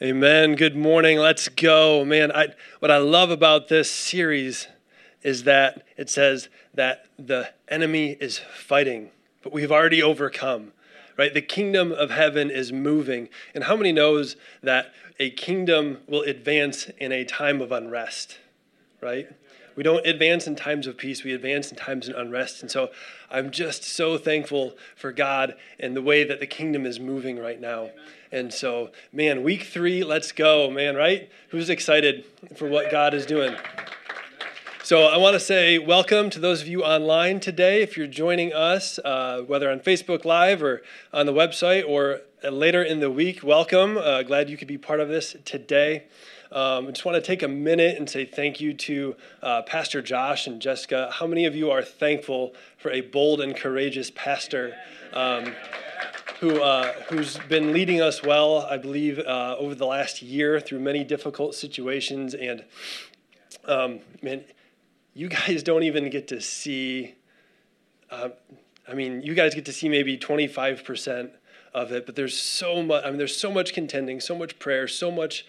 Amen. Good morning. Let's go. Man, I, what I love about this series is that it says that the enemy is fighting, but we've already overcome. Right? The kingdom of heaven is moving. And how many knows that a kingdom will advance in a time of unrest? Right? We don't advance in times of peace, we advance in times of unrest. And so I'm just so thankful for God and the way that the kingdom is moving right now. Amen. And so, man, week three, let's go, man, right? Who's excited for what God is doing? So, I want to say welcome to those of you online today. If you're joining us, uh, whether on Facebook Live or on the website or later in the week, welcome. Uh, glad you could be part of this today. Um, I just want to take a minute and say thank you to uh, Pastor Josh and Jessica. How many of you are thankful for a bold and courageous pastor? Um, who, uh, who's been leading us well, I believe, uh, over the last year through many difficult situations. And um, man, you guys don't even get to see, uh, I mean, you guys get to see maybe 25% of it, but there's so much, I mean, there's so much contending, so much prayer, so much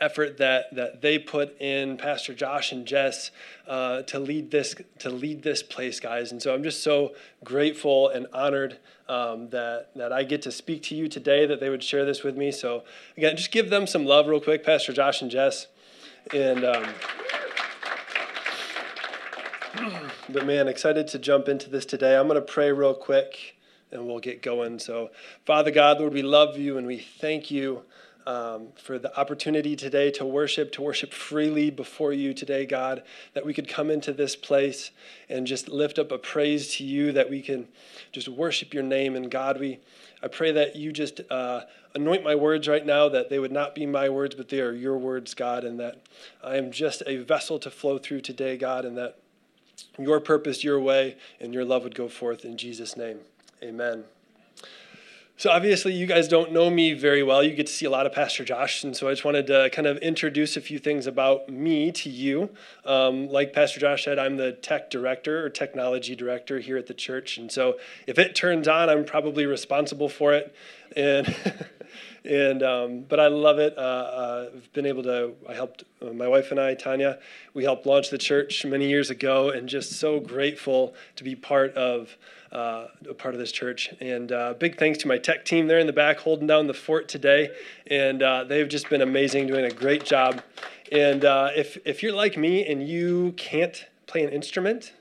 effort that that they put in pastor josh and jess uh, to lead this to lead this place guys. And so i'm just so grateful and honored um, that that i get to speak to you today that they would share this with me. So again just give them some love real quick pastor josh and jess. And um, but man excited to jump into this today. I'm going to pray real quick and we'll get going. So father god lord we love you and we thank you um, for the opportunity today to worship, to worship freely before you today, God, that we could come into this place and just lift up a praise to you, that we can just worship your name. And God, we, I pray that you just uh, anoint my words right now, that they would not be my words, but they are your words, God, and that I am just a vessel to flow through today, God, and that your purpose, your way, and your love would go forth in Jesus' name. Amen. So, obviously, you guys don't know me very well. You get to see a lot of Pastor Josh. And so, I just wanted to kind of introduce a few things about me to you. Um, like Pastor Josh said, I'm the tech director or technology director here at the church. And so, if it turns on, I'm probably responsible for it. And and um, but I love it. Uh, uh, I've been able to. I helped uh, my wife and I, Tanya. We helped launch the church many years ago, and just so grateful to be part of uh, a part of this church. And uh, big thanks to my tech team there in the back holding down the fort today. And uh, they've just been amazing, doing a great job. And uh, if, if you're like me and you can't play an instrument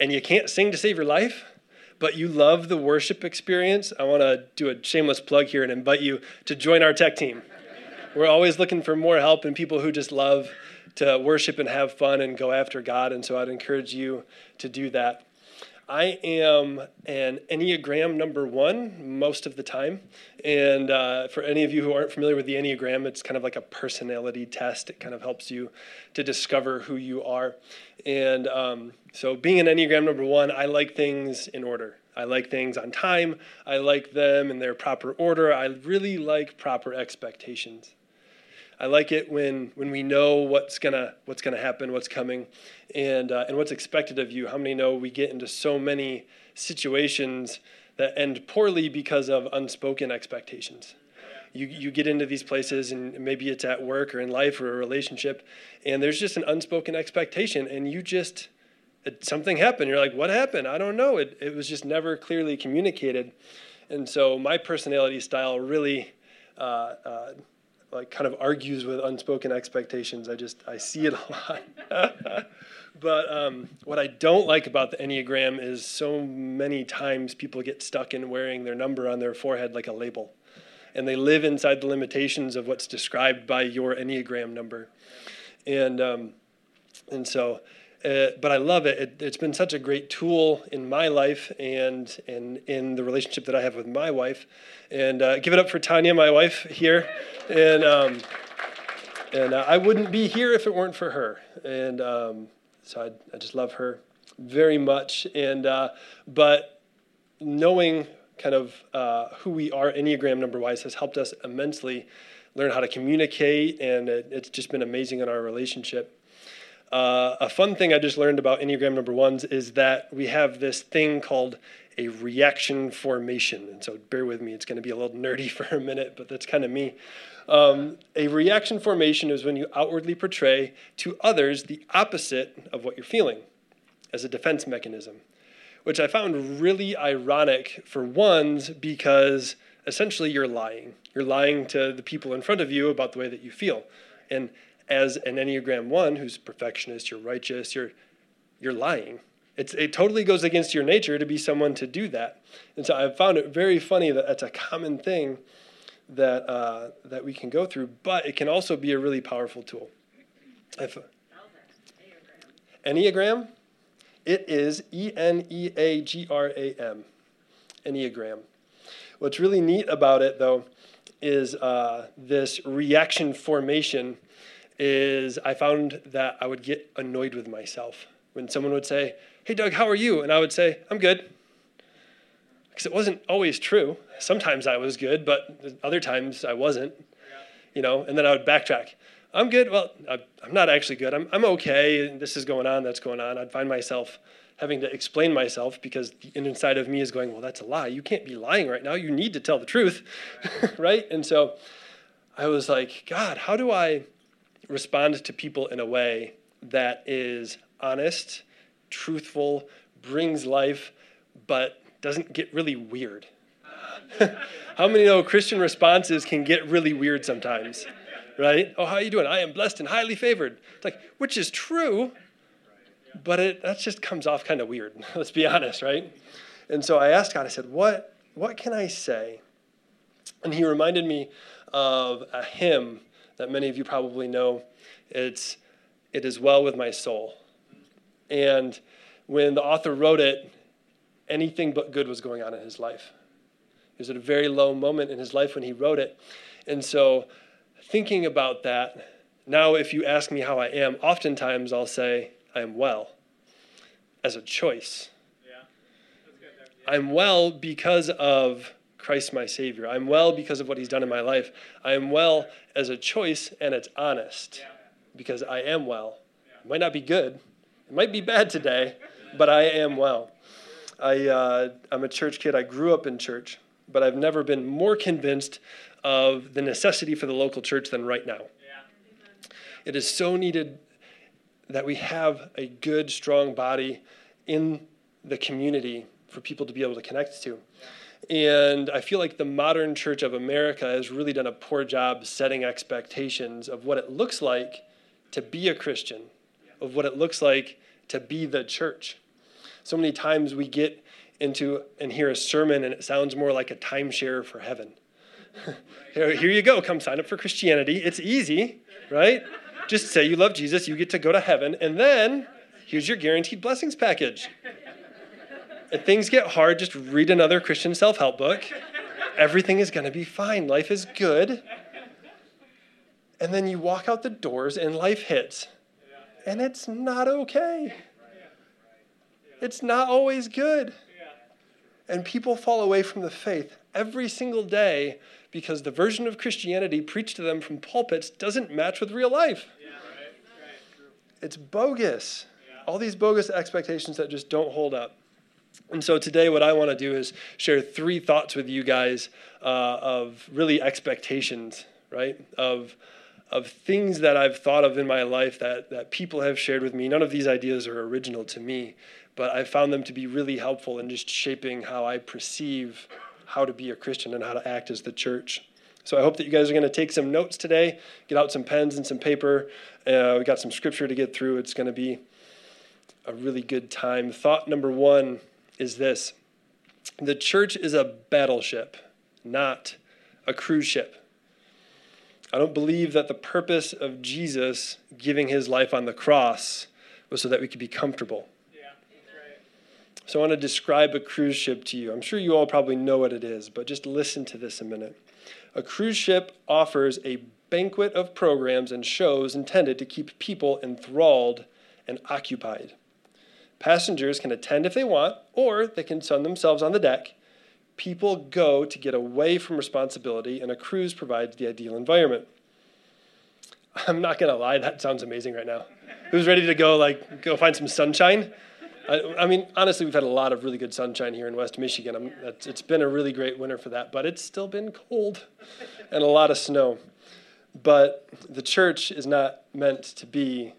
and you can't sing to save your life, but you love the worship experience, I want to do a shameless plug here and invite you to join our tech team. We're always looking for more help and people who just love to worship and have fun and go after God. And so I'd encourage you to do that. I am an Enneagram number one most of the time. And uh, for any of you who aren't familiar with the Enneagram, it's kind of like a personality test. It kind of helps you to discover who you are. And um, so, being an Enneagram number one, I like things in order. I like things on time. I like them in their proper order. I really like proper expectations. I like it when when we know what's gonna what's gonna happen, what's coming, and uh, and what's expected of you. How many know we get into so many situations that end poorly because of unspoken expectations? You, you get into these places, and maybe it's at work or in life or a relationship, and there's just an unspoken expectation, and you just it, something happened. You're like, what happened? I don't know. It it was just never clearly communicated, and so my personality style really. Uh, uh, like kind of argues with unspoken expectations. I just I see it a lot. but um, what I don't like about the Enneagram is so many times people get stuck in wearing their number on their forehead like a label, and they live inside the limitations of what's described by your Enneagram number, and um, and so uh, but I love it. it. has been such a great tool in my life and and in the relationship that I have with my wife. And uh, give it up for Tanya, my wife here. And um, and uh, I wouldn't be here if it weren't for her. And um, so I, I just love her very much. And uh, but knowing kind of uh, who we are Enneagram number wise has helped us immensely learn how to communicate, and it, it's just been amazing in our relationship. Uh, a fun thing I just learned about Enneagram number ones is that we have this thing called a reaction formation. And so bear with me, it's going to be a little nerdy for a minute, but that's kind of me. Um, a reaction formation is when you outwardly portray to others the opposite of what you're feeling as a defense mechanism, which I found really ironic for ones because essentially you're lying. You're lying to the people in front of you about the way that you feel. And as an Enneagram 1 who's perfectionist, you're righteous, you're, you're lying. It's, it totally goes against your nature to be someone to do that. And so I found it very funny that that's a common thing that, uh, that we can go through, but it can also be a really powerful tool. If, Enneagram, it is E N E A G R A M. Enneagram. What's really neat about it, though, is uh, this reaction formation. Is I found that I would get annoyed with myself when someone would say, "Hey, Doug, how are you?" and I would say, "I'm good," because it wasn't always true. Sometimes I was good, but other times I wasn't. You know, and then I would backtrack. I'm good. Well, I'm not actually good. I'm, I'm okay. This is going on. That's going on. I'd find myself having to explain myself because the inside of me is going, well, that's a lie. You can't be lying right now. You need to tell the truth, right? And so I was like, God, how do I respond to people in a way that is honest, truthful, brings life, but doesn't get really weird? how many know Christian responses can get really weird sometimes? Right? Oh, how are you doing? I am blessed and highly favored. It's like, which is true, but it that just comes off kind of weird. Let's be honest, right? And so I asked God. I said, "What what can I say?" And He reminded me of a hymn that many of you probably know. It's "It is well with my soul," and when the author wrote it, anything but good was going on in his life. He was at a very low moment in his life when he wrote it, and so thinking about that. Now, if you ask me how I am, oftentimes I'll say, I am well as a choice. Yeah. I'm well because of Christ my Savior. I'm well because of what He's done in my life. I am well as a choice, and it's honest because I am well. It might not be good, it might be bad today, but I am well. I, uh, I'm a church kid. I grew up in church, but I've never been more convinced of the necessity for the local church than right now. It is so needed that we have a good, strong body in the community for people to be able to connect to. And I feel like the modern church of America has really done a poor job setting expectations of what it looks like to be a Christian, of what it looks like to be the church. So many times we get into and hear a sermon and it sounds more like a timeshare for heaven. here you go, come sign up for Christianity. It's easy, right? Just say you love Jesus, you get to go to heaven, and then here's your guaranteed blessings package. If things get hard, just read another Christian self help book. Everything is going to be fine. Life is good. And then you walk out the doors and life hits. And it's not okay. It's not always good. And people fall away from the faith every single day because the version of Christianity preached to them from pulpits doesn't match with real life. It's bogus. All these bogus expectations that just don't hold up. And so today, what I want to do is share three thoughts with you guys uh, of really expectations, right? Of of things that I've thought of in my life that, that people have shared with me. None of these ideas are original to me, but I found them to be really helpful in just shaping how I perceive how to be a Christian and how to act as the church. So I hope that you guys are going to take some notes today, get out some pens and some paper. Uh, we got some scripture to get through. It's going to be a really good time. Thought number one is this the church is a battleship, not a cruise ship. I don't believe that the purpose of Jesus giving his life on the cross was so that we could be comfortable. So I want to describe a cruise ship to you. I'm sure you all probably know what it is, but just listen to this a minute. A cruise ship offers a banquet of programs and shows intended to keep people enthralled and occupied. Passengers can attend if they want, or they can sun themselves on the deck. People go to get away from responsibility, and a cruise provides the ideal environment. I'm not to lie, that sounds amazing right now. who's ready to go like go find some sunshine. I, I, mean, honestly, we've had a lot of really good sunshine here in West Michigan. it's been a really great winter for that, but it's still been cold and a lot of snow. But the church is not meant to be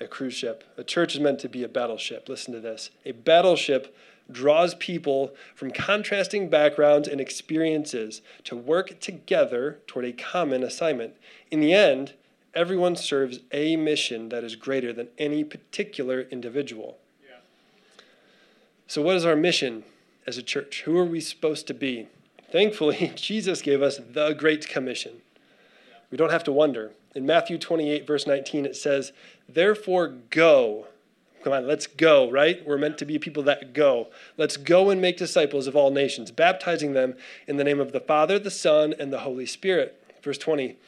a cruise ship. A church is meant to be a battleship. Listen to this. A battleship draws people from contrasting backgrounds and experiences to work together toward a common assignment. In the end, everyone serves a mission that is greater than any particular individual. Yeah. So, what is our mission as a church? Who are we supposed to be? Thankfully, Jesus gave us the Great Commission. Yeah. We don't have to wonder. In Matthew 28, verse 19, it says, Therefore, go Come on, let's go, right? We're meant to be people that go. Let's go and make disciples of all nations, baptizing them in the name of the Father, the Son, and the Holy Spirit. Verse 20,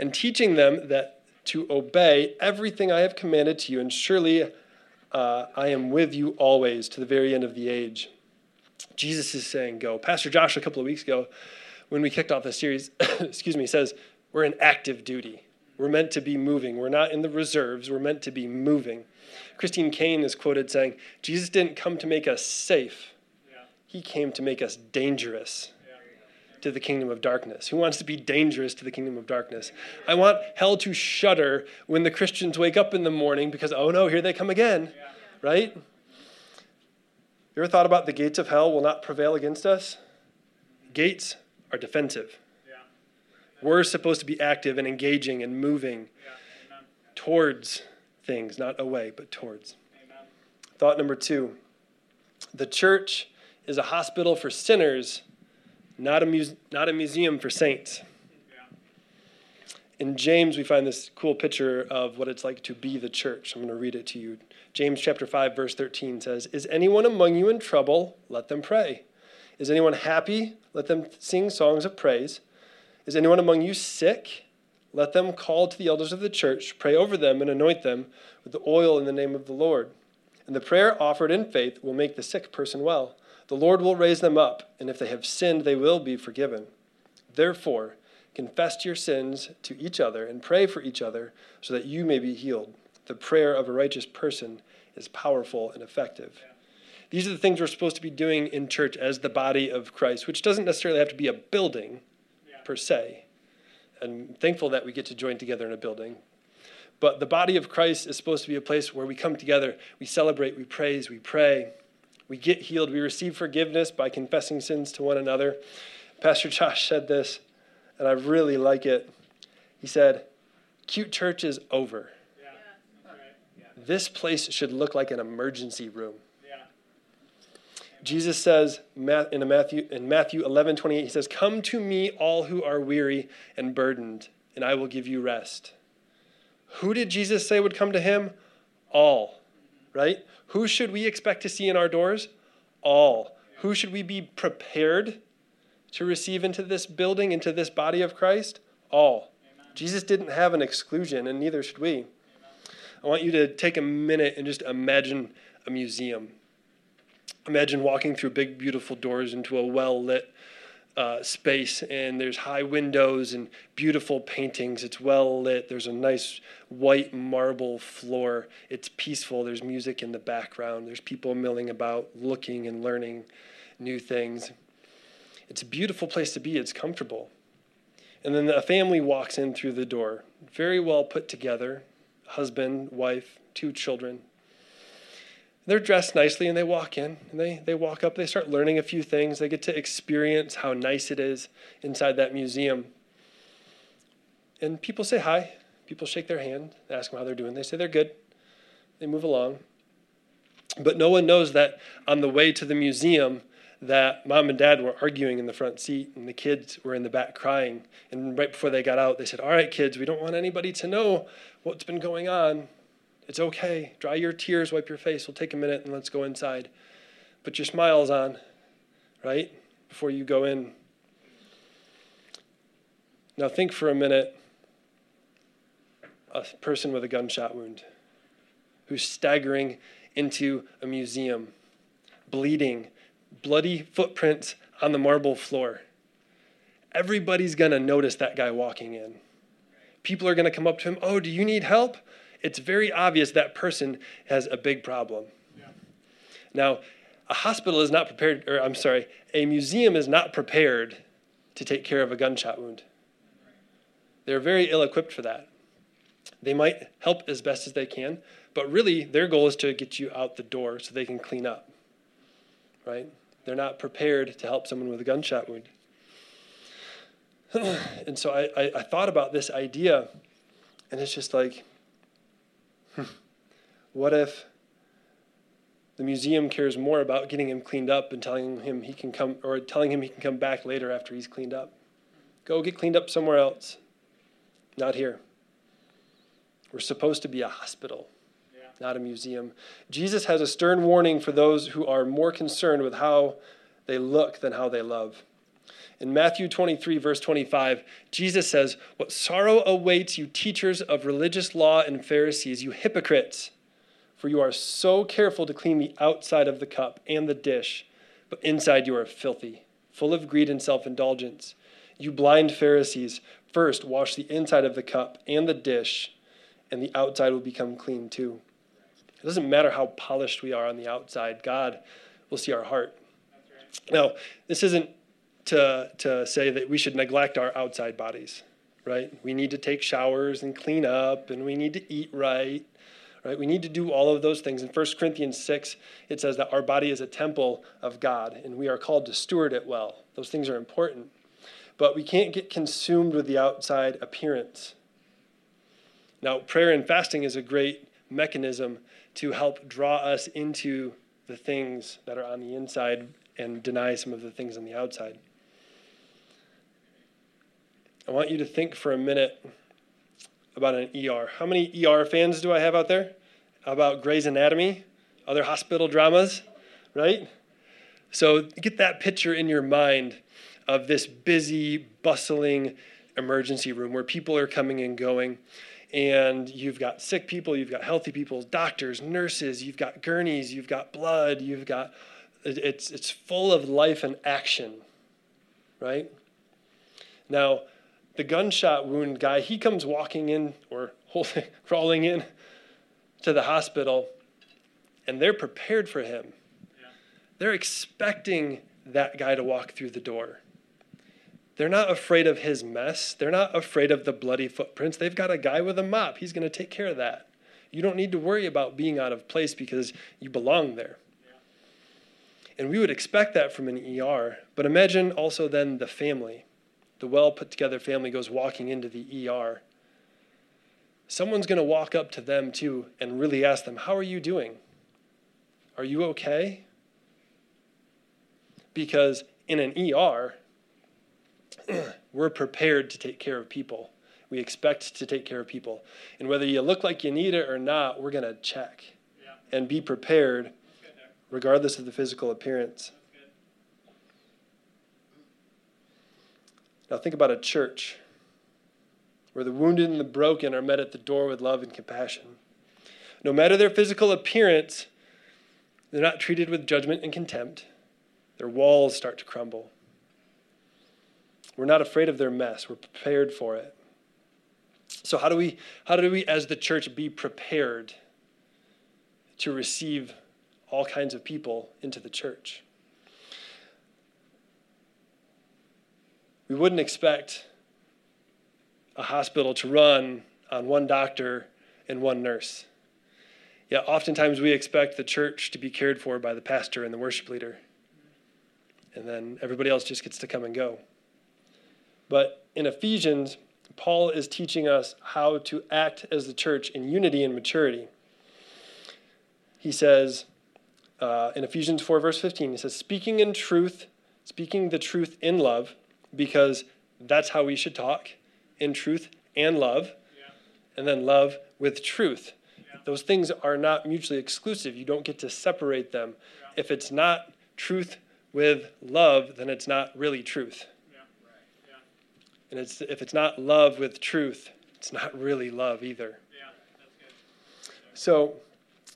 and teaching them that to obey everything I have commanded to you, and surely uh, I am with you always to the very end of the age. Jesus is saying, go. Pastor Josh, a couple of weeks ago, when we kicked off this series, excuse me, says, we're in active duty. We're meant to be moving. We're not in the reserves. We're meant to be moving. Christine Caine is quoted saying, Jesus didn't come to make us safe, he came to make us dangerous to the kingdom of darkness. Who wants to be dangerous to the kingdom of darkness? I want hell to shudder when the Christians wake up in the morning because, oh no, here they come again, right? You ever thought about the gates of hell will not prevail against us? Gates are defensive. We're supposed to be active and engaging and moving towards things, not away, but towards. Amen. Thought number two the church is a hospital for sinners, not a, muse- not a museum for saints. In James, we find this cool picture of what it's like to be the church. I'm going to read it to you. James chapter 5 verse 13 says, "Is anyone among you in trouble? Let them pray. Is anyone happy? Let them sing songs of praise. Is anyone among you sick? Let them call to the elders of the church, pray over them, and anoint them with the oil in the name of the Lord. And the prayer offered in faith will make the sick person well. The Lord will raise them up, and if they have sinned, they will be forgiven. Therefore, confess your sins to each other and pray for each other so that you may be healed. The prayer of a righteous person is powerful and effective. These are the things we're supposed to be doing in church as the body of Christ, which doesn't necessarily have to be a building. Per se and thankful that we get to join together in a building. But the body of Christ is supposed to be a place where we come together, we celebrate, we praise, we pray, we get healed, we receive forgiveness by confessing sins to one another. Pastor Josh said this, and I really like it. He said, Cute church is over. Yeah. This place should look like an emergency room. Jesus says in Matthew in Matthew 11, 28, he says, Come to me, all who are weary and burdened, and I will give you rest. Who did Jesus say would come to him? All, right? Who should we expect to see in our doors? All. Who should we be prepared to receive into this building, into this body of Christ? All. Amen. Jesus didn't have an exclusion, and neither should we. Amen. I want you to take a minute and just imagine a museum Imagine walking through big, beautiful doors into a well lit uh, space, and there's high windows and beautiful paintings. It's well lit. There's a nice white marble floor. It's peaceful. There's music in the background. There's people milling about, looking and learning new things. It's a beautiful place to be. It's comfortable. And then a family walks in through the door, very well put together husband, wife, two children they're dressed nicely and they walk in and they, they walk up they start learning a few things. They get to experience how nice it is inside that museum. And people say hi. People shake their hand ask them how they're doing. They say they're good. They move along. But no one knows that on the way to the museum that mom and dad were arguing in the front seat and the kids were in the back crying. And right before they got out they said all right kids we don't want anybody to know what's been going on it's okay. Dry your tears, wipe your face. We'll take a minute and let's go inside. Put your smiles on, right? Before you go in. Now think for a minute a person with a gunshot wound who's staggering into a museum, bleeding, bloody footprints on the marble floor. Everybody's going to notice that guy walking in. People are going to come up to him, Oh, do you need help? It's very obvious that person has a big problem. Yeah. Now, a hospital is not prepared, or I'm sorry, a museum is not prepared to take care of a gunshot wound. They're very ill equipped for that. They might help as best as they can, but really their goal is to get you out the door so they can clean up. Right? They're not prepared to help someone with a gunshot wound. and so I, I, I, thought about this idea, and it's just like, Hmm. what if the museum cares more about getting him cleaned up and telling him he can come, or telling him he can come back later after he's cleaned up? Go get cleaned up somewhere else, not here. We're supposed to be a hospital, yeah. not a museum. Jesus has a stern warning for those who are more concerned with how they look than how they love. In Matthew 23, verse 25, Jesus says, What sorrow awaits you, teachers of religious law and Pharisees, you hypocrites! For you are so careful to clean the outside of the cup and the dish, but inside you are filthy, full of greed and self indulgence. You blind Pharisees, first wash the inside of the cup and the dish, and the outside will become clean too. It doesn't matter how polished we are on the outside, God will see our heart. Now, this isn't to, to say that we should neglect our outside bodies, right? We need to take showers and clean up, and we need to eat right, right? We need to do all of those things. In 1 Corinthians 6, it says that our body is a temple of God, and we are called to steward it well. Those things are important. But we can't get consumed with the outside appearance. Now, prayer and fasting is a great mechanism to help draw us into the things that are on the inside and deny some of the things on the outside. I want you to think for a minute about an ER. How many ER fans do I have out there? About Grey's Anatomy? Other hospital dramas, right? So get that picture in your mind of this busy, bustling emergency room where people are coming and going. And you've got sick people, you've got healthy people, doctors, nurses, you've got gurneys, you've got blood, you've got it's it's full of life and action, right? Now, the gunshot wound guy, he comes walking in or holding, crawling in to the hospital, and they're prepared for him. Yeah. They're expecting that guy to walk through the door. They're not afraid of his mess. They're not afraid of the bloody footprints. They've got a guy with a mop. He's going to take care of that. You don't need to worry about being out of place because you belong there. Yeah. And we would expect that from an ER. But imagine also then the family the well put together family goes walking into the ER, someone's going to walk up to them too and really ask them, How are you doing? Are you okay? Because in an ER, we're prepared to take care of people. We expect to take care of people. And whether you look like you need it or not, we're going to check yeah. and be prepared regardless of the physical appearance. Now think about a church where the wounded and the broken are met at the door with love and compassion. No matter their physical appearance, they're not treated with judgment and contempt. Their walls start to crumble. We're not afraid of their mess, we're prepared for it. So how do we how do we as the church be prepared to receive all kinds of people into the church? We wouldn't expect a hospital to run on one doctor and one nurse. Yet oftentimes we expect the church to be cared for by the pastor and the worship leader. And then everybody else just gets to come and go. But in Ephesians, Paul is teaching us how to act as the church in unity and maturity. He says uh, in Ephesians 4, verse 15, he says, Speaking in truth, speaking the truth in love, because that's how we should talk in truth and love, yeah. and then love with truth. Yeah. Those things are not mutually exclusive. You don't get to separate them. Yeah. If it's not truth with love, then it's not really truth. Right. And it's, if it's not love with truth, it's not really love either. So,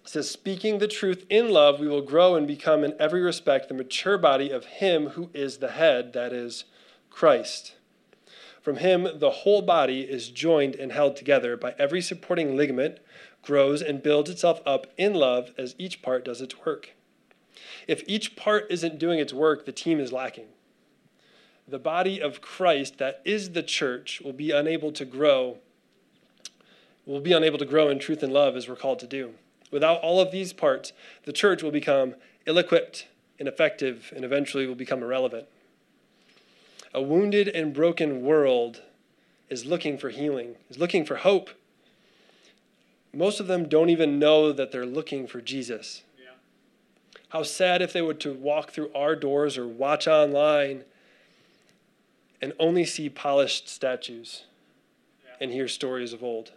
it says, speaking the truth in love, we will grow and become in every respect the mature body of Him who is the head, that is, Christ. From him, the whole body is joined and held together by every supporting ligament, grows and builds itself up in love as each part does its work. If each part isn't doing its work, the team is lacking. The body of Christ, that is the church, will be unable to grow, will be unable to grow in truth and love as we're called to do. Without all of these parts, the church will become ill equipped, ineffective, and eventually will become irrelevant. A wounded and broken world is looking for healing, is looking for hope. Most of them don't even know that they're looking for Jesus. Yeah. How sad if they were to walk through our doors or watch online and only see polished statues yeah. and hear stories of old.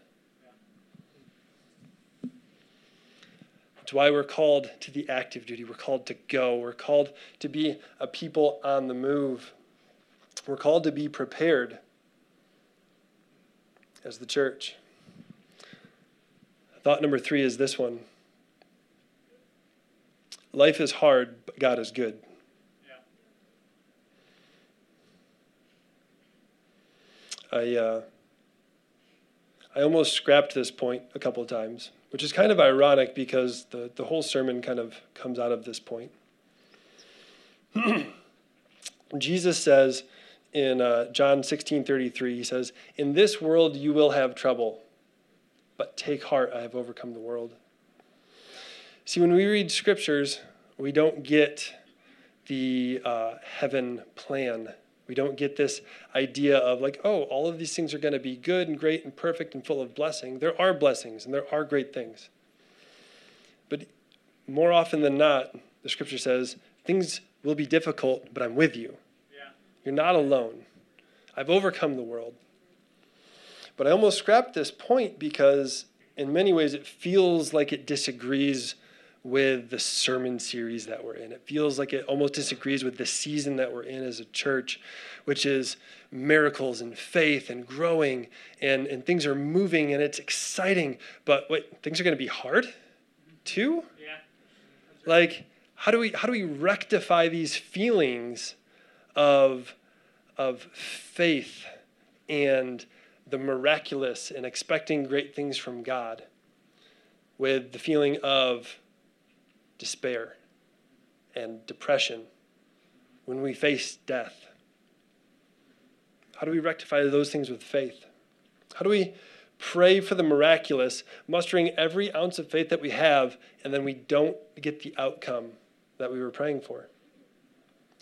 It's why we're called to the active duty. We're called to go. We're called to be a people on the move. We're called to be prepared as the church. Thought number three is this one Life is hard, but God is good. I, uh, I almost scrapped this point a couple of times which is kind of ironic because the, the whole sermon kind of comes out of this point. Jesus says in uh, John 16 33, he says, In this world you will have trouble, but take heart, I have overcome the world. See, when we read scriptures, we don't get the uh, heaven plan we don't get this idea of like, oh, all of these things are going to be good and great and perfect and full of blessing. There are blessings and there are great things. But more often than not, the scripture says, things will be difficult, but I'm with you. You're not alone. I've overcome the world. But I almost scrapped this point because, in many ways, it feels like it disagrees with the sermon series that we're in. It feels like it almost disagrees with the season that we're in as a church, which is miracles and faith and growing and, and things are moving and it's exciting. But wait, things are going to be hard too? Yeah. Like, how do we how do we rectify these feelings of of faith and the miraculous and expecting great things from God with the feeling of despair and depression, when we face death? How do we rectify those things with faith? How do we pray for the miraculous, mustering every ounce of faith that we have, and then we don't get the outcome that we were praying for?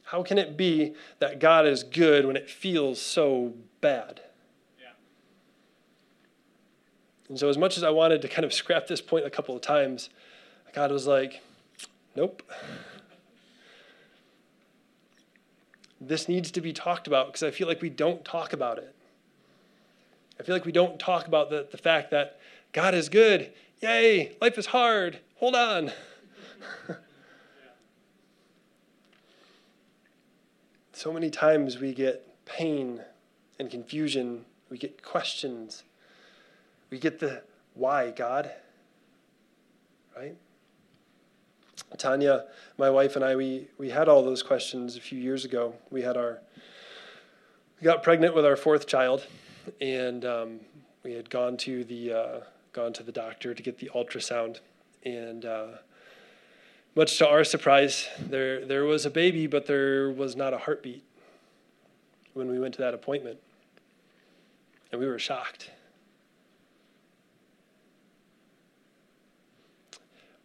How can it be that God is good when it feels so bad? Yeah. And so, as much as I wanted to kind of scrap this point a couple of times, God was like, Nope. This needs to be talked about because I feel like we don't talk about it. I feel like we don't talk about the, the fact that God is good. Yay, life is hard. Hold on. so many times we get pain and confusion, we get questions, we get the why, God, right? Tanya, my wife, and I, we, we had all those questions a few years ago. We had our, we got pregnant with our fourth child, and um, we had gone to the, uh, gone to the doctor to get the ultrasound, and uh, much to our surprise, there, there was a baby, but there was not a heartbeat when we went to that appointment. And we were shocked.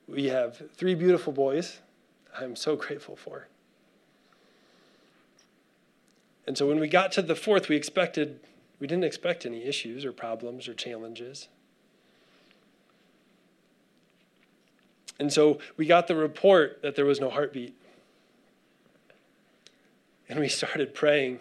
We have three beautiful boys I'm so grateful for. And so when we got to the fourth, we expected, we didn't expect any issues or problems or challenges. And so we got the report that there was no heartbeat. And we started praying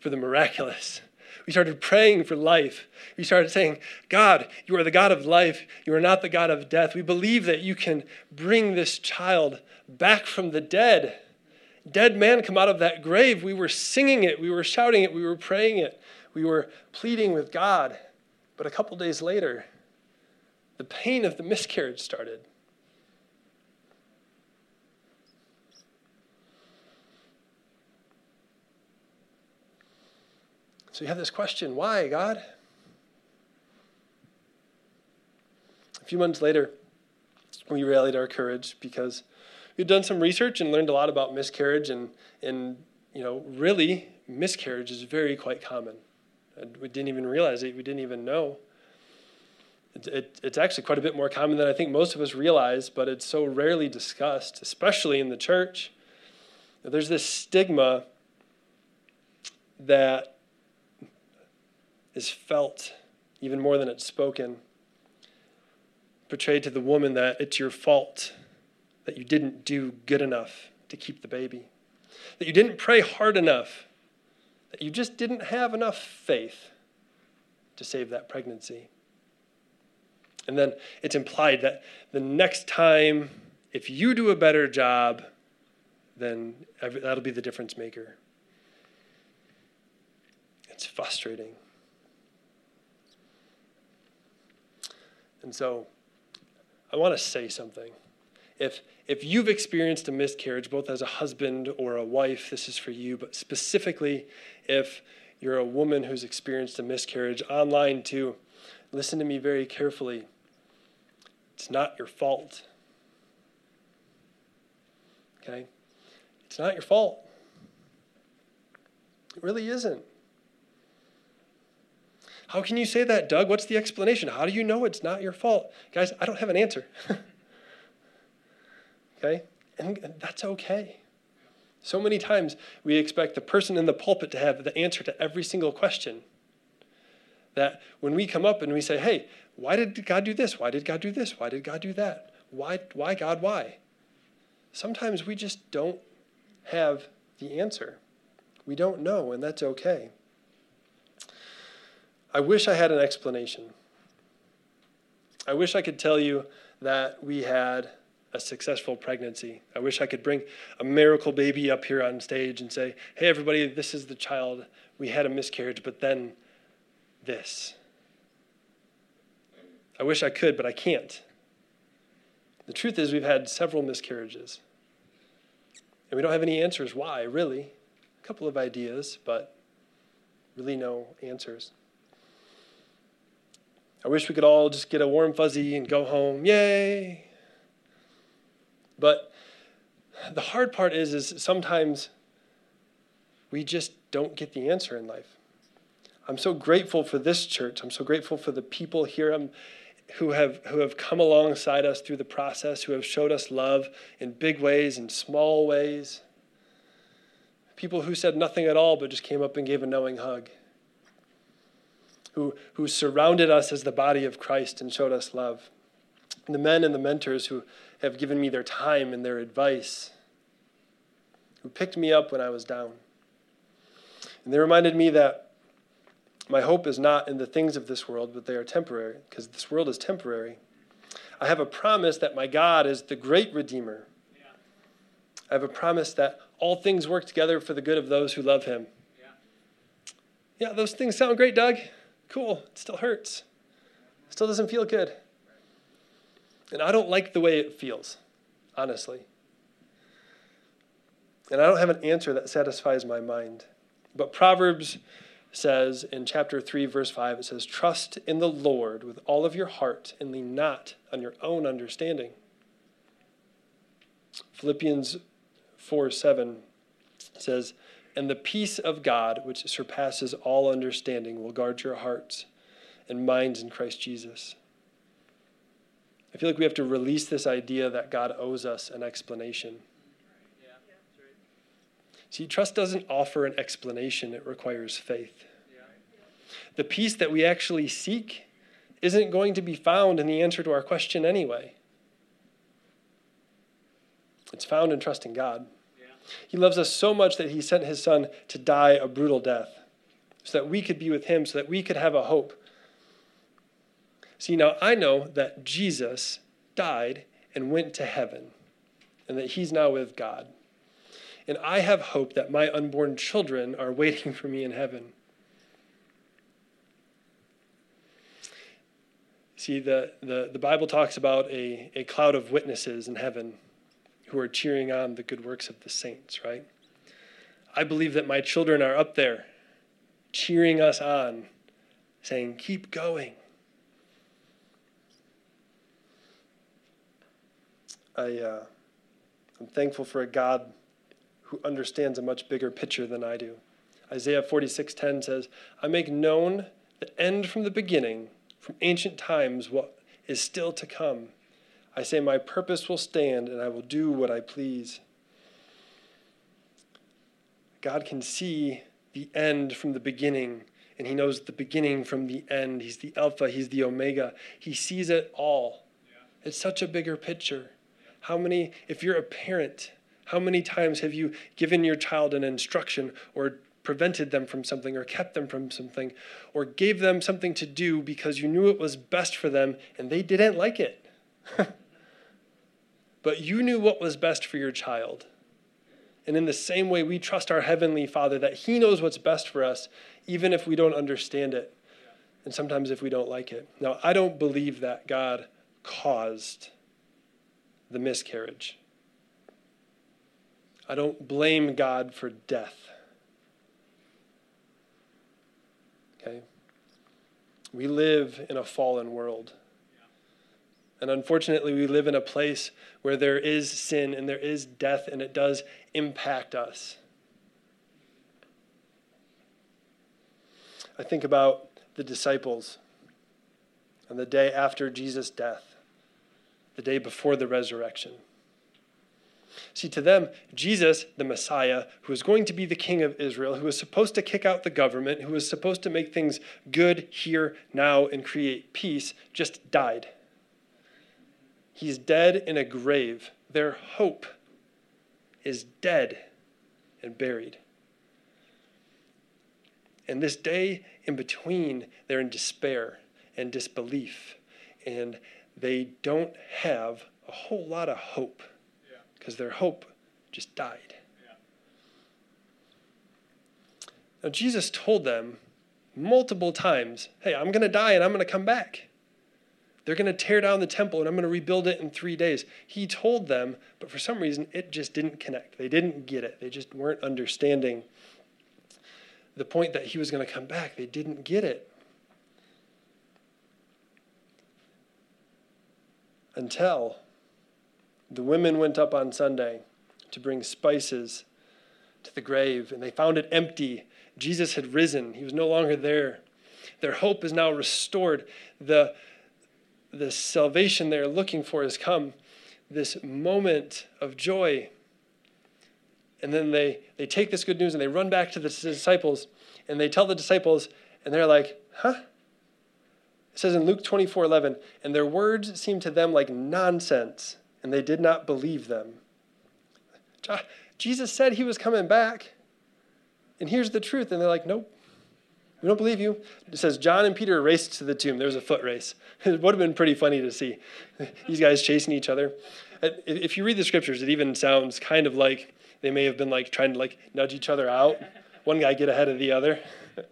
for the miraculous. We started praying for life. We started saying, God, you are the God of life. You are not the God of death. We believe that you can bring this child back from the dead. Dead man come out of that grave. We were singing it. We were shouting it. We were praying it. We were pleading with God. But a couple days later, the pain of the miscarriage started. So you have this question why, God? A few months later, we rallied our courage because we'd done some research and learned a lot about miscarriage and, and you know, really, miscarriage is very quite common. We didn't even realize it, we didn't even know. It, it, it's actually quite a bit more common than I think most of us realize, but it's so rarely discussed, especially in the church. There's this stigma that is felt even more than it's spoken, portrayed to the woman that it's your fault that you didn't do good enough to keep the baby, that you didn't pray hard enough, that you just didn't have enough faith to save that pregnancy. And then it's implied that the next time, if you do a better job, then that'll be the difference maker. It's frustrating. And so I want to say something. If, if you've experienced a miscarriage, both as a husband or a wife, this is for you, but specifically if you're a woman who's experienced a miscarriage, online too, listen to me very carefully. It's not your fault. Okay? It's not your fault. It really isn't. How can you say that, Doug? What's the explanation? How do you know it's not your fault? Guys, I don't have an answer. okay? And that's okay. So many times we expect the person in the pulpit to have the answer to every single question. That when we come up and we say, hey, why did God do this? Why did God do this? Why did God do that? Why, why God, why? Sometimes we just don't have the answer. We don't know, and that's okay. I wish I had an explanation. I wish I could tell you that we had a successful pregnancy. I wish I could bring a miracle baby up here on stage and say, hey, everybody, this is the child. We had a miscarriage, but then this. I wish I could, but I can't. The truth is, we've had several miscarriages. And we don't have any answers why, really. A couple of ideas, but really no answers. I wish we could all just get a warm fuzzy and go home. Yay! But the hard part is, is sometimes we just don't get the answer in life. I'm so grateful for this church. I'm so grateful for the people here um, who have, who have come alongside us through the process, who have showed us love in big ways and small ways. People who said nothing at all but just came up and gave a knowing hug who, who surrounded us as the body of Christ and showed us love. And the men and the mentors who have given me their time and their advice, who picked me up when I was down. And they reminded me that my hope is not in the things of this world, but they are temporary, because this world is temporary. I have a promise that my God is the great Redeemer. I have a promise that all things work together for the good of those who love him. Yeah, yeah those things sound great, Doug. Cool. It still hurts. It still doesn't feel good. And I don't like the way it feels, honestly. And I don't have an answer that satisfies my mind. But Proverbs says in chapter 3, verse 5, it says, Trust in the Lord with all of your heart and lean not on your own understanding. Philippians 4 7 says, and the peace of God, which surpasses all understanding, will guard your hearts and minds in Christ Jesus. I feel like we have to release this idea that God owes us an explanation. See, trust doesn't offer an explanation, it requires faith. The peace that we actually seek isn't going to be found in the answer to our question anyway. It's found in trusting God. He loves us so much that he sent his son to die a brutal death so that we could be with him, so that we could have a hope. See, now I know that Jesus died and went to heaven, and that he's now with God. And I have hope that my unborn children are waiting for me in heaven. See, the, the, the Bible talks about a, a cloud of witnesses in heaven who are cheering on the good works of the saints, right? I believe that my children are up there cheering us on, saying, Keep going. I, uh, I'm thankful for a God who understands a much bigger picture than I do. Isaiah 46:10 says, "I make known the end from the beginning, from ancient times what is still to come. I say my purpose will stand and I will do what I please." God can see the end from the beginning, and He knows the beginning from the end. He's the Alpha, He's the Omega. He sees it all. Yeah. It's such a bigger picture. How many, if you're a parent, how many times have you given your child an instruction or prevented them from something or kept them from something or gave them something to do because you knew it was best for them and they didn't like it? but you knew what was best for your child. And in the same way, we trust our Heavenly Father that He knows what's best for us, even if we don't understand it, and sometimes if we don't like it. Now, I don't believe that God caused the miscarriage. I don't blame God for death. Okay? We live in a fallen world. And unfortunately, we live in a place where there is sin and there is death, and it does impact us. I think about the disciples on the day after Jesus' death, the day before the resurrection. See, to them, Jesus, the Messiah, who was going to be the king of Israel, who was supposed to kick out the government, who was supposed to make things good here, now, and create peace, just died. He's dead in a grave. Their hope is dead and buried. And this day in between, they're in despair and disbelief, and they don't have a whole lot of hope because their hope just died. Yeah. Now, Jesus told them multiple times, Hey, I'm going to die and I'm going to come back. They're going to tear down the temple and I'm going to rebuild it in three days. He told them, but for some reason, it just didn't connect. They didn't get it. They just weren't understanding the point that he was going to come back. They didn't get it. Until the women went up on Sunday to bring spices to the grave, and they found it empty. Jesus had risen, he was no longer there. Their hope is now restored. The the salvation they're looking for has come, this moment of joy. And then they, they take this good news and they run back to the disciples and they tell the disciples, and they're like, huh? It says in Luke 24 11, and their words seemed to them like nonsense, and they did not believe them. Jesus said he was coming back, and here's the truth. And they're like, nope, we don't believe you. It says John and Peter raced to the tomb. There was a foot race. It would have been pretty funny to see these guys chasing each other. Uh, if you read the scriptures, it even sounds kind of like they may have been like trying to like nudge each other out. One guy get ahead of the other.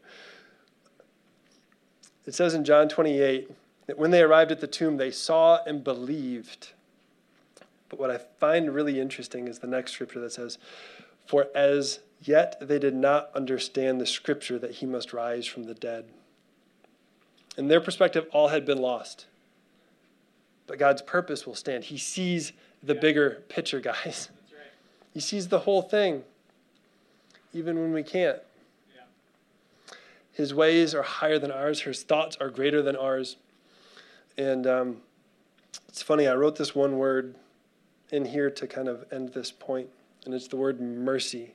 It says in John 28 that when they arrived at the tomb, they saw and believed. But what I find really interesting is the next scripture that says, For as Yet they did not understand the scripture that he must rise from the dead. In their perspective, all had been lost. But God's purpose will stand. He sees the yeah. bigger picture, guys. Right. He sees the whole thing, even when we can't. Yeah. His ways are higher than ours, his thoughts are greater than ours. And um, it's funny, I wrote this one word in here to kind of end this point, and it's the word mercy.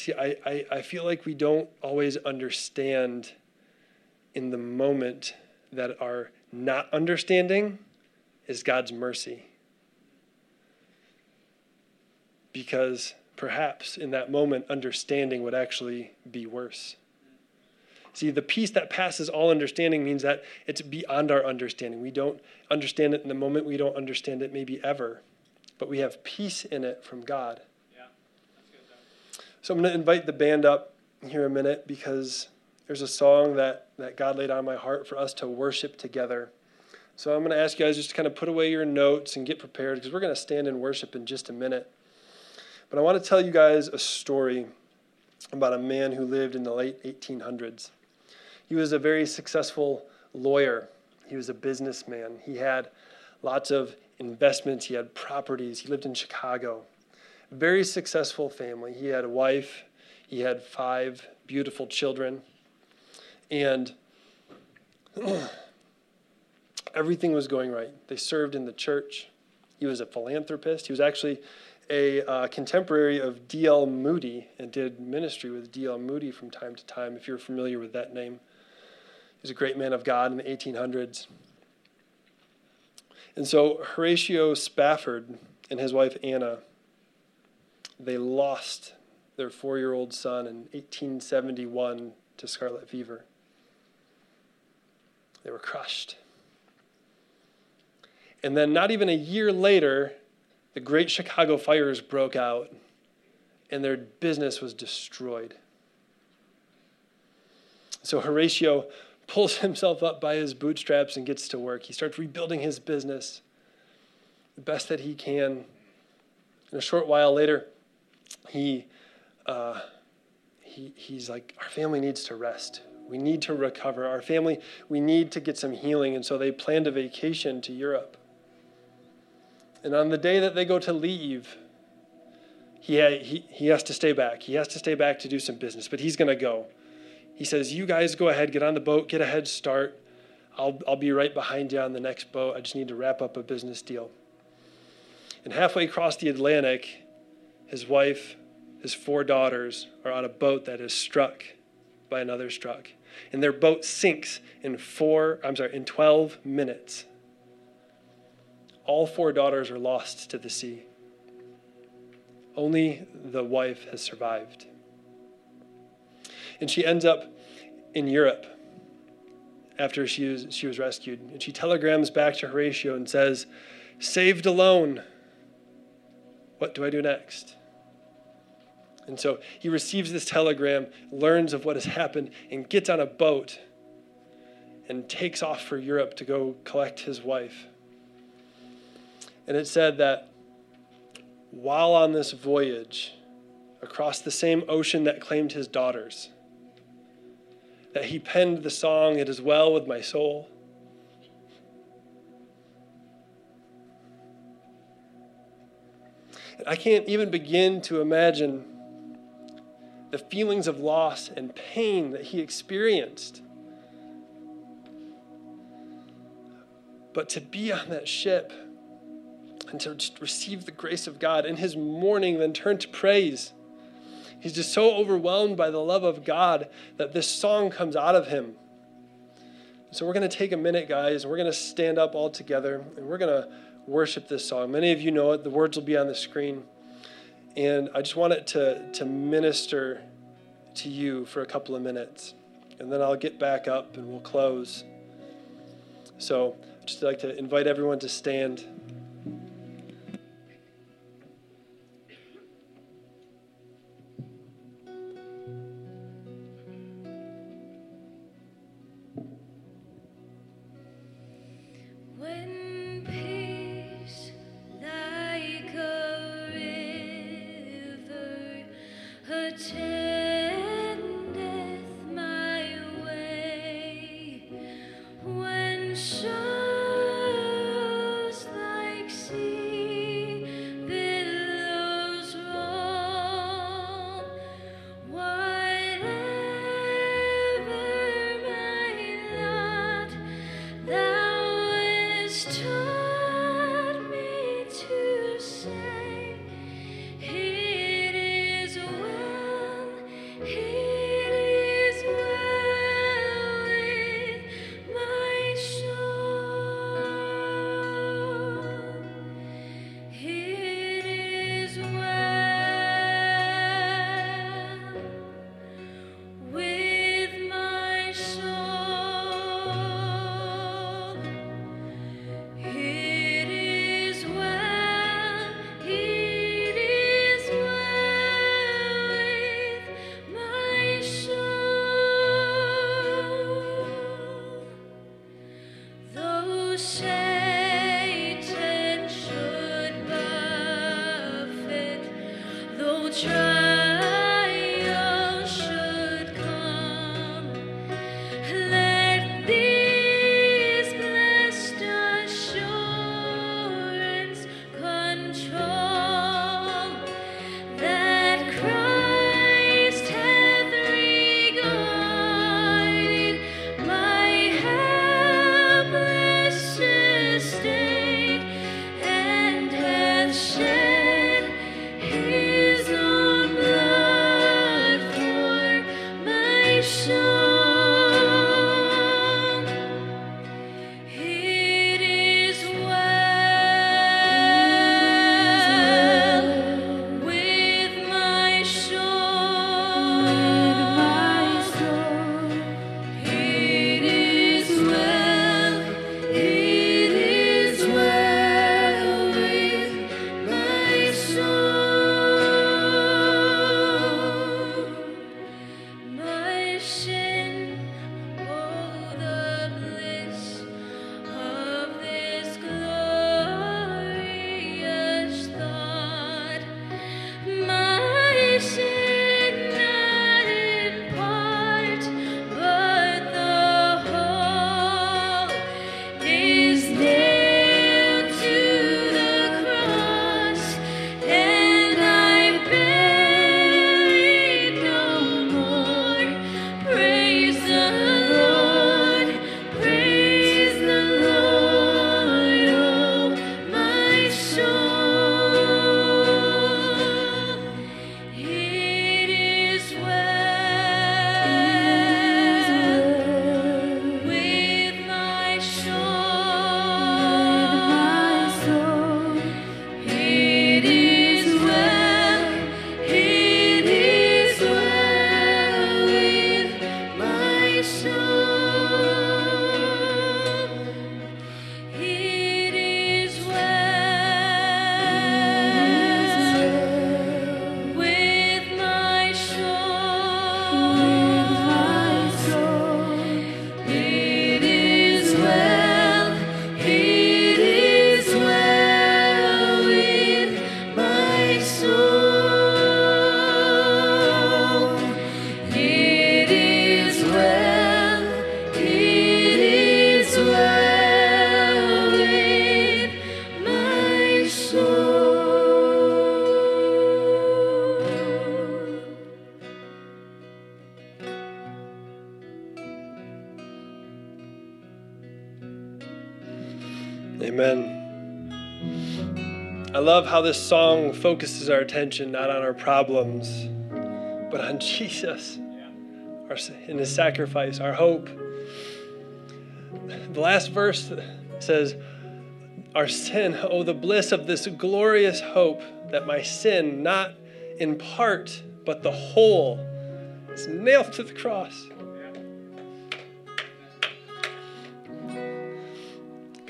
See, I, I, I feel like we don't always understand in the moment that our not understanding is God's mercy. Because perhaps in that moment, understanding would actually be worse. See, the peace that passes all understanding means that it's beyond our understanding. We don't understand it in the moment, we don't understand it maybe ever, but we have peace in it from God. So I'm going to invite the band up here a minute because there's a song that, that God laid on my heart for us to worship together. So I'm going to ask you guys just to kind of put away your notes and get prepared because we're going to stand and worship in just a minute. But I want to tell you guys a story about a man who lived in the late 1800s. He was a very successful lawyer, he was a businessman. He had lots of investments. He had properties. He lived in Chicago. Very successful family. He had a wife. He had five beautiful children. And everything was going right. They served in the church. He was a philanthropist. He was actually a uh, contemporary of D.L. Moody and did ministry with D.L. Moody from time to time, if you're familiar with that name. He was a great man of God in the 1800s. And so Horatio Spafford and his wife Anna, they lost their four year old son in 1871 to scarlet fever. They were crushed. And then, not even a year later, the great Chicago fires broke out and their business was destroyed. So Horatio pulls himself up by his bootstraps and gets to work. He starts rebuilding his business the best that he can. And a short while later, he, uh, he, he's like, Our family needs to rest. We need to recover. Our family, we need to get some healing. And so they planned a vacation to Europe. And on the day that they go to leave, he, he, he has to stay back. He has to stay back to do some business, but he's going to go. He says, You guys go ahead, get on the boat, get a head start. I'll, I'll be right behind you on the next boat. I just need to wrap up a business deal. And halfway across the Atlantic, his wife, his four daughters are on a boat that is struck by another struck. And their boat sinks in four, I'm sorry, in 12 minutes all four daughters are lost to the sea. Only the wife has survived. And she ends up in Europe after she was, she was rescued. And she telegrams back to Horatio and says, Saved alone. What do I do next? And so he receives this telegram, learns of what has happened, and gets on a boat and takes off for Europe to go collect his wife. And it said that while on this voyage across the same ocean that claimed his daughters, that he penned the song, It Is Well With My Soul. I can't even begin to imagine the feelings of loss and pain that he experienced. But to be on that ship, and to receive the grace of God. In his mourning, then turn to praise. He's just so overwhelmed by the love of God that this song comes out of him. So we're going to take a minute, guys, we're going to stand up all together and we're going to worship this song. Many of you know it, the words will be on the screen. And I just want it to, to minister to you for a couple of minutes. And then I'll get back up and we'll close. So I'd just like to invite everyone to stand. How this song focuses our attention not on our problems, but on Jesus our, in his sacrifice, our hope. The last verse says, Our sin, oh, the bliss of this glorious hope that my sin, not in part, but the whole, is nailed to the cross.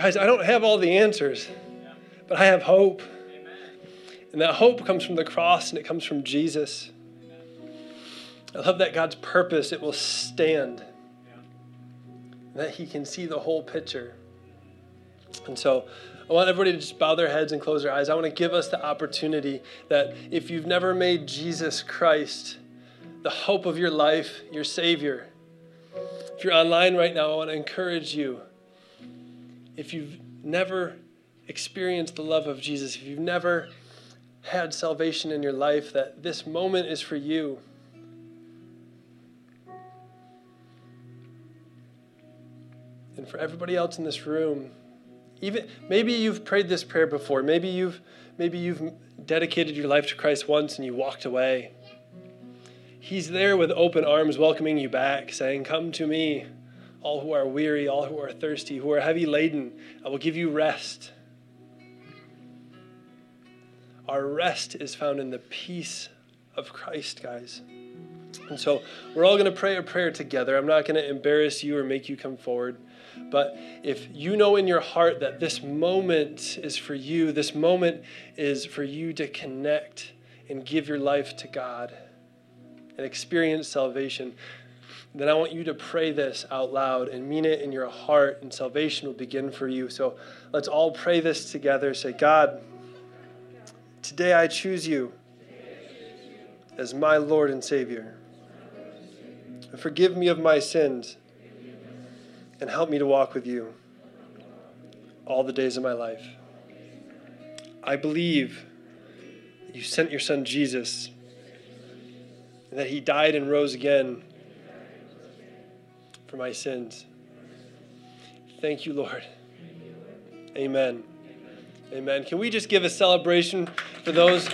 Guys, I don't have all the answers, but I have hope. And that hope comes from the cross and it comes from Jesus. I love that God's purpose, it will stand. That He can see the whole picture. And so I want everybody to just bow their heads and close their eyes. I want to give us the opportunity that if you've never made Jesus Christ the hope of your life, your Savior, if you're online right now, I want to encourage you. If you've never experienced the love of Jesus, if you've never had salvation in your life, that this moment is for you. And for everybody else in this room, even maybe you've prayed this prayer before. Maybe you've maybe you've dedicated your life to Christ once and you walked away. He's there with open arms welcoming you back, saying, "Come to me, all who are weary, all who are thirsty, who are heavy laden. I will give you rest." Our rest is found in the peace of Christ, guys. And so we're all going to pray a prayer together. I'm not going to embarrass you or make you come forward. But if you know in your heart that this moment is for you, this moment is for you to connect and give your life to God and experience salvation, then I want you to pray this out loud and mean it in your heart, and salvation will begin for you. So let's all pray this together. Say, God, Today I choose you as my Lord and Savior. Forgive me of my sins and help me to walk with you all the days of my life. I believe you sent your son Jesus and that he died and rose again for my sins. Thank you, Lord. Amen. Amen. Can we just give a celebration for those?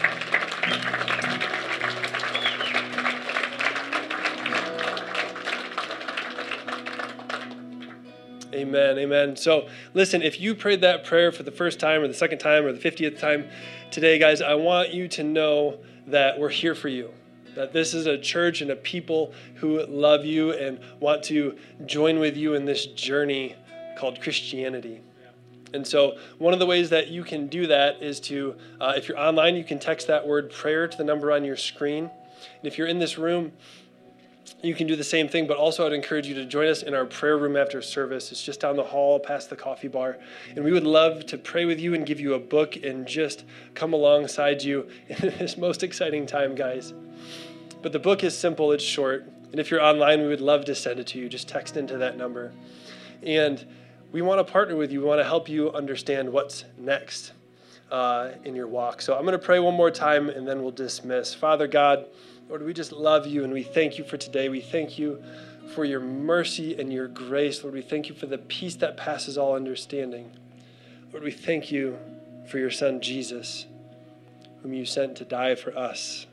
Amen. Amen. So, listen, if you prayed that prayer for the first time or the second time or the 50th time today, guys, I want you to know that we're here for you. That this is a church and a people who love you and want to join with you in this journey called Christianity. And so, one of the ways that you can do that is to, uh, if you're online, you can text that word prayer to the number on your screen. And if you're in this room, you can do the same thing, but also I'd encourage you to join us in our prayer room after service. It's just down the hall past the coffee bar. And we would love to pray with you and give you a book and just come alongside you in this most exciting time, guys. But the book is simple, it's short. And if you're online, we would love to send it to you. Just text into that number. And we want to partner with you. We want to help you understand what's next uh, in your walk. So I'm going to pray one more time and then we'll dismiss. Father God, Lord, we just love you and we thank you for today. We thank you for your mercy and your grace. Lord, we thank you for the peace that passes all understanding. Lord, we thank you for your son Jesus, whom you sent to die for us.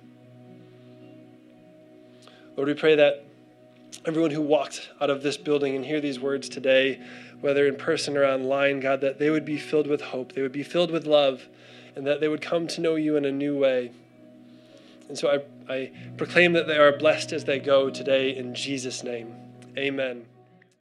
Lord, we pray that everyone who walked out of this building and hear these words today whether in person or online, God, that they would be filled with hope, they would be filled with love, and that they would come to know you in a new way. And so I, I proclaim that they are blessed as they go today in Jesus' name. Amen.